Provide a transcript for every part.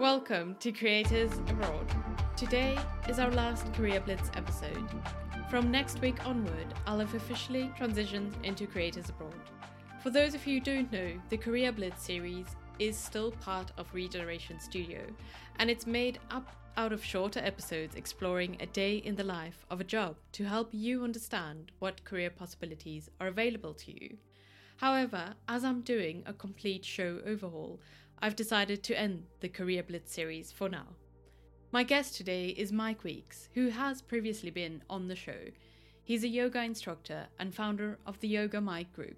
Welcome to Creators Abroad. Today is our last Career Blitz episode. From next week onward, I'll have officially transitioned into Creators Abroad. For those of you who don't know, the Career Blitz series is still part of Regeneration Studio, and it's made up out of shorter episodes exploring a day in the life of a job to help you understand what career possibilities are available to you. However, as I'm doing a complete show overhaul, I've decided to end the Career Blitz series for now. My guest today is Mike Weeks, who has previously been on the show. He's a yoga instructor and founder of the Yoga Mike Group.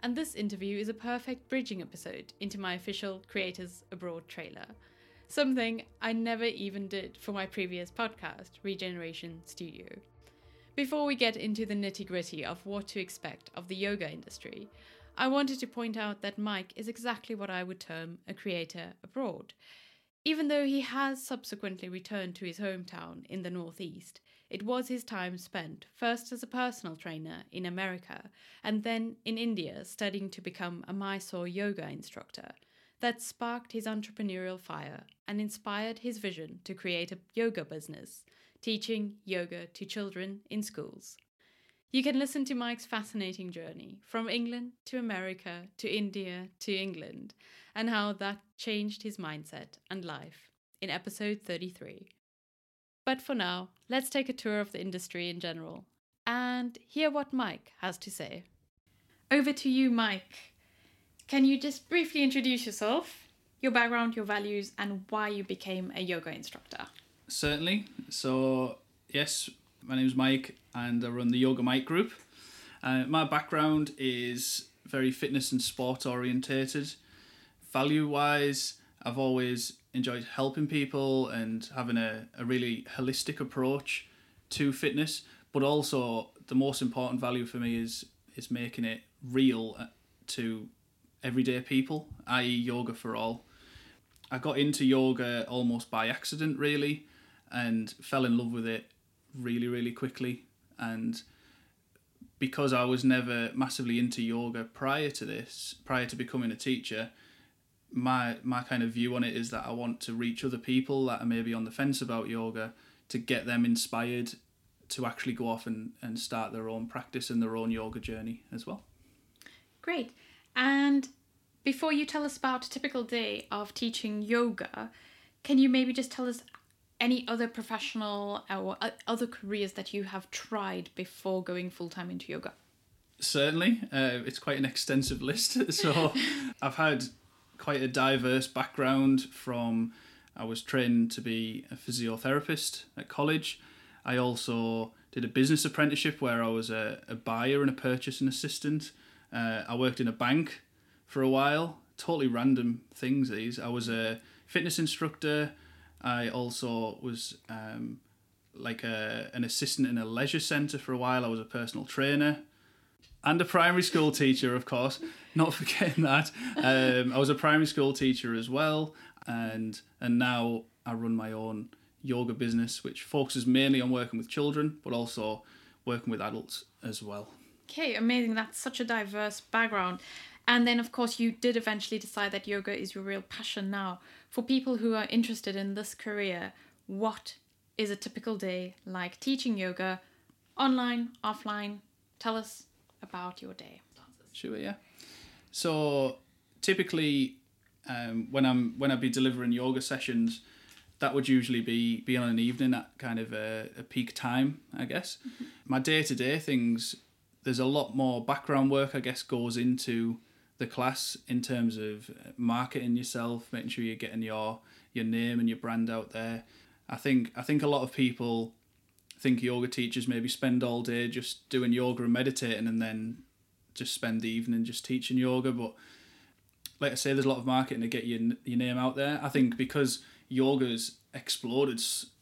And this interview is a perfect bridging episode into my official Creators Abroad trailer. Something I never even did for my previous podcast, Regeneration Studio. Before we get into the nitty gritty of what to expect of the yoga industry, I wanted to point out that Mike is exactly what I would term a creator abroad. Even though he has subsequently returned to his hometown in the Northeast, it was his time spent first as a personal trainer in America and then in India studying to become a Mysore yoga instructor that sparked his entrepreneurial fire and inspired his vision to create a yoga business, teaching yoga to children in schools. You can listen to Mike's fascinating journey from England to America to India to England and how that changed his mindset and life in episode 33. But for now, let's take a tour of the industry in general and hear what Mike has to say. Over to you, Mike. Can you just briefly introduce yourself, your background, your values, and why you became a yoga instructor? Certainly. So, yes, my name is Mike and I run the Yoga Mike group. Uh, my background is very fitness and sport orientated. Value wise, I've always enjoyed helping people and having a, a really holistic approach to fitness, but also the most important value for me is is making it real uh, to everyday people, i.e., yoga for all. I got into yoga almost by accident, really, and fell in love with it really, really quickly. And because I was never massively into yoga prior to this, prior to becoming a teacher, my my kind of view on it is that I want to reach other people that are maybe on the fence about yoga to get them inspired to actually go off and, and start their own practice and their own yoga journey as well. Great. And before you tell us about a typical day of teaching yoga, can you maybe just tell us any other professional or other careers that you have tried before going full time into yoga? Certainly, uh, it's quite an extensive list. so I've had quite a diverse background from I was trained to be a physiotherapist at college. I also did a business apprenticeship where I was a, a buyer and a purchasing assistant. Uh, I worked in a bank for a while. Totally random things. These. I was a fitness instructor. I also was um, like a, an assistant in a leisure centre for a while. I was a personal trainer and a primary school teacher, of course. Not forgetting that. Um, I was a primary school teacher as well, and and now I run my own yoga business, which focuses mainly on working with children, but also working with adults as well. Okay, amazing. That's such a diverse background. And then, of course, you did eventually decide that yoga is your real passion now for people who are interested in this career, what is a typical day like teaching yoga online, offline? Tell us about your day. Sure, yeah. So typically, um, when I'm when I'd be delivering yoga sessions, that would usually be be on an evening at kind of a, a peak time, I guess. Mm-hmm. My day to day things, there's a lot more background work, I guess, goes into the class in terms of uh, marketing yourself, making sure you're getting your your name and your brand out there. I think I think a lot of people think yoga teachers maybe spend all day just doing yoga and meditating and then just spend the evening just teaching yoga but like I say there's a lot of marketing to get your your name out there. I think because yoga's exploded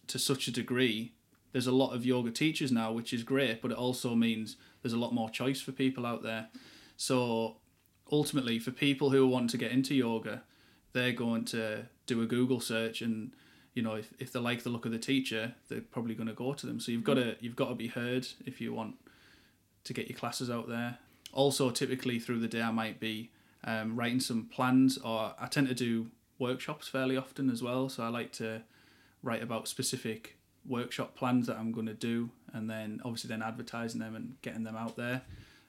to such a degree there's a lot of yoga teachers now which is great but it also means there's a lot more choice for people out there. So ultimately for people who want to get into yoga, they're going to do a Google search and you know if, if they like the look of the teacher, they're probably going to go to them. So you've got to you've got to be heard if you want to get your classes out there. Also, typically through the day, I might be um, writing some plans, or I tend to do workshops fairly often as well. So I like to write about specific workshop plans that I'm going to do, and then obviously then advertising them and getting them out there,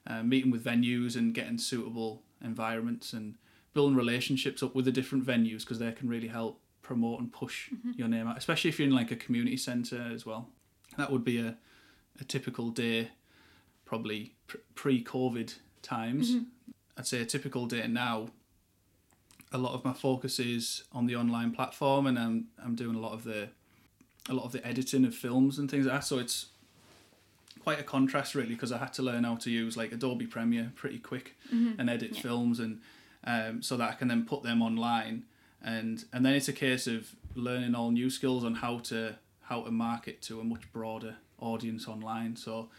uh, meeting with venues and getting suitable environments and building relationships up with the different venues because they can really help promote and push your name out, especially if you're in like a community centre as well. That would be a, a typical day, probably pre COVID times. I'd say a typical day now. A lot of my focus is on the online platform, and I'm I'm doing a lot of the a lot of the editing of films and things like that. So it's quite a contrast really because I had to learn how to use like Adobe Premiere pretty quick and edit Yeah. films and um, so that I can then put them online and and then it's a case of learning all new skills on how to how to market to a much broader audience online. So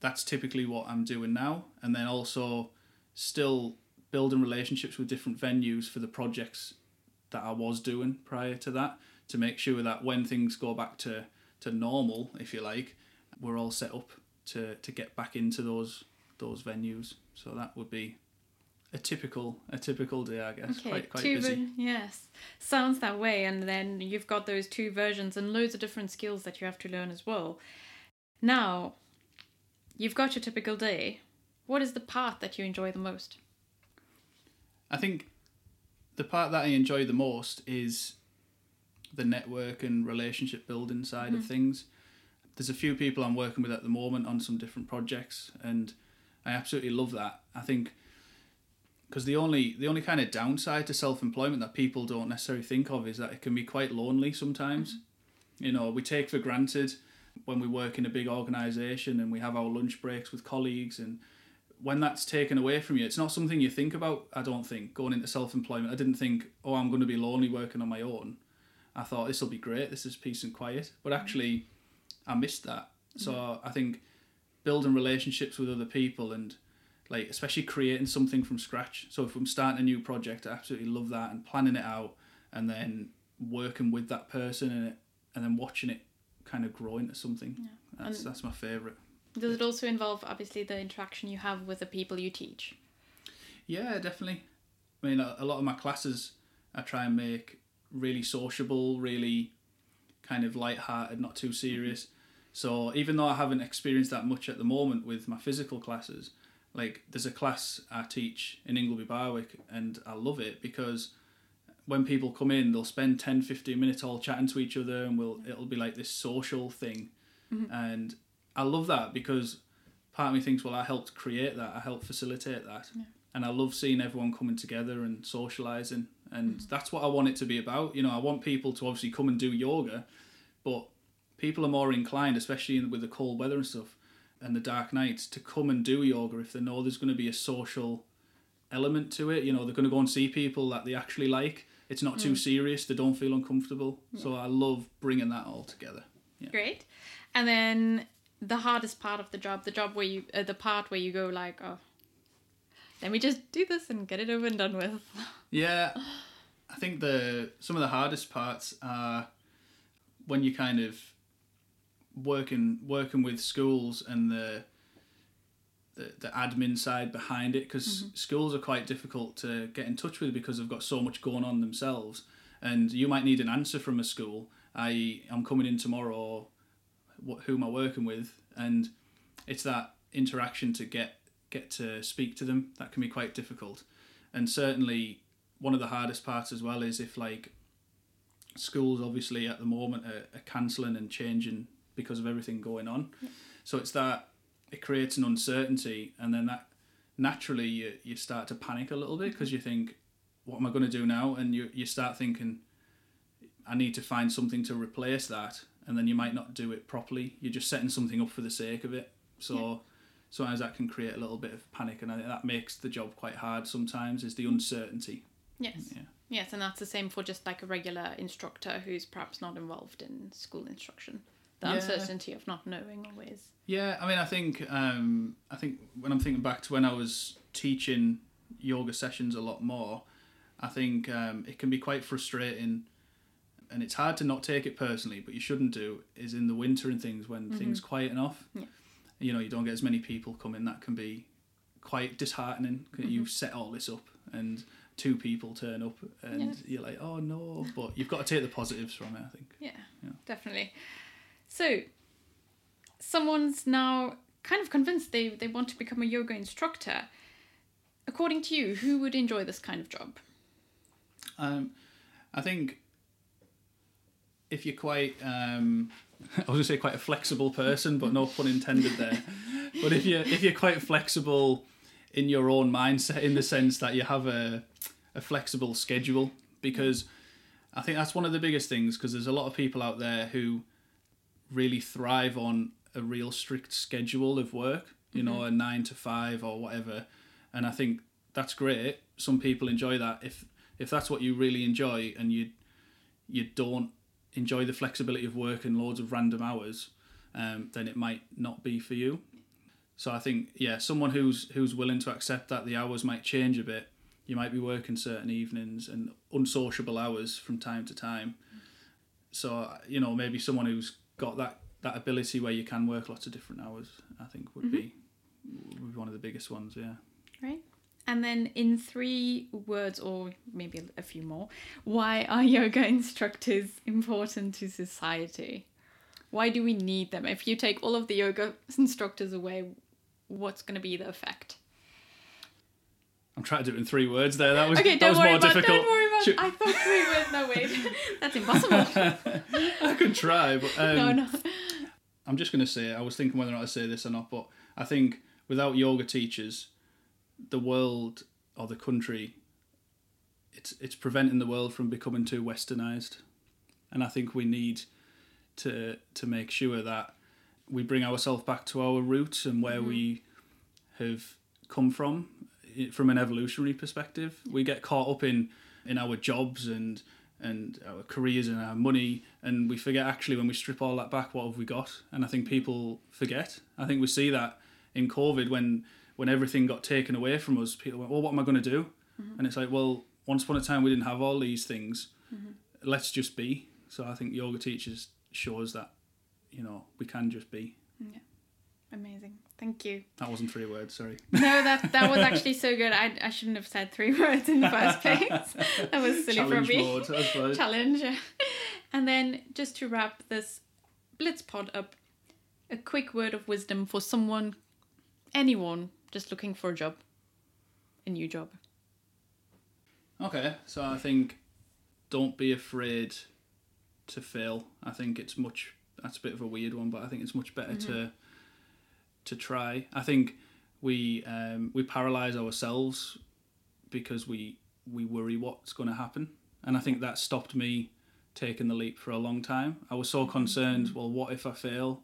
that's typically what I'm doing now and then also still building relationships with different venues for the projects that I was doing prior to that to make sure that when things go back to, to normal, if you like, we're all set up to, to get back into those those venues. So that would be a typical a typical day, I guess. Okay, quite quite two busy. ver- yes, sounds that way, and then you've got those two versions and loads of different skills that you have to learn as well. Now, you've got your typical day. What is the part that you enjoy the most? I think the part that I enjoy the most is the network and relationship building side of mm-hmm. things. There's a few people I'm working with at the moment on some different projects, and I absolutely love that. I think because the only the only kind of downside to self employment that people don't necessarily think of is that it can be quite lonely sometimes. Mm-hmm. You know, we take for granted when we work in a big organisation and we have our lunch breaks with colleagues and when that's taken away from you, it's not something you think about. I don't think going into self employment. I didn't think, oh, I'm going to be lonely working on my own. I thought this will be great. This is peace and quiet. But actually, I missed that. So mm-hmm. I think building relationships with other people and like especially creating something from scratch. So if I'm starting a new project, I absolutely love that and planning it out and then working with that person and it, and then watching it kind of grow into something. That's And- that's my favorite. Does it also involve obviously the interaction you have with the people you teach? Yeah, definitely. I mean, a, a lot of my classes I try and make really sociable, really kind of light-hearted, not too mm-hmm. serious. So even though I haven't experienced that much at the moment with my physical classes, like there's a class I teach in Ingleby Barwick and I love it because when people come in they'll spend 10 15 minutes all chatting to each other and we'll it'll be like this social thing. Mm-hmm. And I love that because part of me thinks well I helped create that I helped facilitate that. And I love seeing everyone coming together and socializing. And mm-hmm. that's what I want it to be about. You know I want people to obviously come and do yoga but people are more inclined especially in, with the cold weather and stuff and the dark nights to come and do yoga if they know there's going to be a social element to it. You know they're going to go and see people that they actually like. It's not too serious. They don't feel uncomfortable. So I love bringing that all together. Yeah. Great. And then the hardest part of the job, the job where you, uh, the part where you go like, oh, let me just do this and get it over and done with. Yeah, I think the some of the hardest parts are when you kind of working working with schools and the the, the admin side behind it because mm-hmm. schools are quite difficult to get in touch with because they've got so much going on themselves. And you might need an answer from a school i i'm coming in tomorrow or what, who am i working with? And it's that interaction to get get to speak to them that can be quite difficult. And certainly one of the hardest parts as well is if like schools obviously at the moment are, are cancelling and changing because of everything going on so it's that it creates an uncertainty and then that naturally you, you start to panic a little bit because you think what am i going to do now and you, you start thinking i need to find something to replace that and then you might not do it properly you're just setting something up for the sake of it so sometimes that can create a little bit of panic and I think that makes the job quite hard sometimes is the uncertainty Yes. Yeah. Yes, and that's the same for just like a regular instructor who's perhaps not involved in school instruction. The Yeah. uncertainty of not knowing always. Yeah, I mean, I think um, I think when I'm thinking back to when I was teaching yoga sessions a lot more, I think um, it can be quite frustrating, and it's hard to not take it personally. But you shouldn't do is in the winter and things when things quieten off. Yeah. You know, you don't get as many people coming. That can be quite disheartening. You've set all this up, and two people turn up and you're like, oh no. But you've got to take the positives from it, I think. Yeah, Yeah. definitely. So, someone's now kind of convinced they, they want to become a yoga instructor. According to you, who would enjoy this kind of job? Um, I think if you're quite, um, I was gonna say quite a flexible person, but no pun intended there. but if you if you're quite flexible in your own mindset, in the sense that you have a a flexible schedule, because I think that's one of the biggest things. Because there's a lot of people out there who really thrive on a real strict schedule of work, you know, a nine to five or whatever. And I think that's great. Some people enjoy that. If if that's what you really enjoy and you you don't enjoy the flexibility of work and loads of random hours, um, then it might not be for you. So I think yeah, someone who's who's willing to accept that the hours might change a bit. You might be working certain evenings and unsociable hours from time to time. So you know maybe someone who's got that that ability where you can work lots of different hours. I think would be would be one of the biggest ones. Yeah. Right. And then, in three words, or maybe a few more, why are yoga instructors important to society? Why do we need them? If you take all of the yoga instructors away, what's going to be the effect? I'm trying to do it in three words there. That was Okay, that was worry more about. difficult. Don't. Should- I thought we words. No wait, that's impossible. I could try, but um, no, no. I'm just going to say, I was thinking whether or not to say this or not, but I think without yoga teachers, the world or the country, it's it's preventing the world from becoming too westernized, and I think we need to to make sure that we bring ourselves back to our roots and where we have come from from an evolutionary perspective. We get caught up in in our jobs and and our careers and our money and we forget actually when we strip all that back what have we got? And i think people forget. I think we see that in covid when when everything got taken away from us people went well what am i going to do mm-hmm. and it's like well once upon a time we didn't have all these things. Mm-hmm. Let's just be. So i think yoga teachers shows that you know we can just be. Yeah. Amazing. Thank you. that wasn't three words sorry No, that that was actually so good. I, I shouldn't have said three words in the first place. That was silly from challenge me. suppose. Challenge. And then just to wrap this Blitz pod up, a quick word of wisdom for someone, anyone just looking for a job, a new job. Okay, so I think don't be afraid to fail. I think it's much that's a bit of a weird one, but I think it's much better to mm-hmm. To try. I think we um, we paralyze ourselves because we we worry what's going to happen, and I think that stopped me taking the leap for a long time. I was so concerned. Well, what if I fail?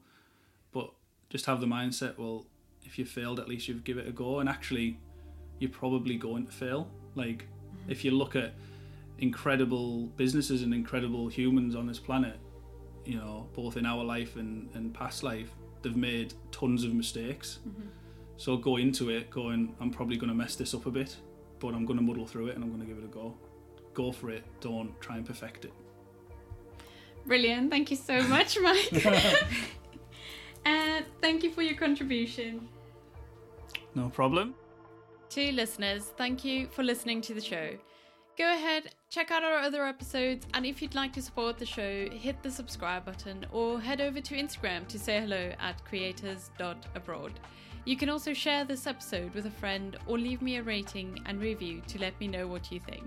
But just have the mindset. Well, if you failed, at least you've give it a go, and actually, you're probably going to fail. Like if you look at incredible businesses and incredible humans on this planet, you know, both in our life and, and past life, they've made tons of mistakes. So go into it going, I'm probably going to mess this up a bit, but I'm going to muddle through it and I'm going to give it a go. Go for it. Don't try and perfect it. Brilliant. Thank you so much, Mike. and uh, thank you for your contribution. No problem. To listeners, thank you for listening to the show. Go ahead, check out our other episodes, and if you'd like to support the show, hit the subscribe button or head over to Instagram to say hello at creators.abroad. You can also share this episode with a friend or leave me a rating and review to let me know what you think.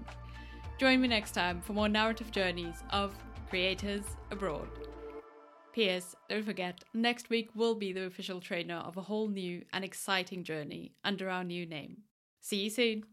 Join me next time for more narrative journeys of creators abroad. P.S. Don't forget, next week will be the official trainer of a whole new and exciting journey under our new name. See you soon.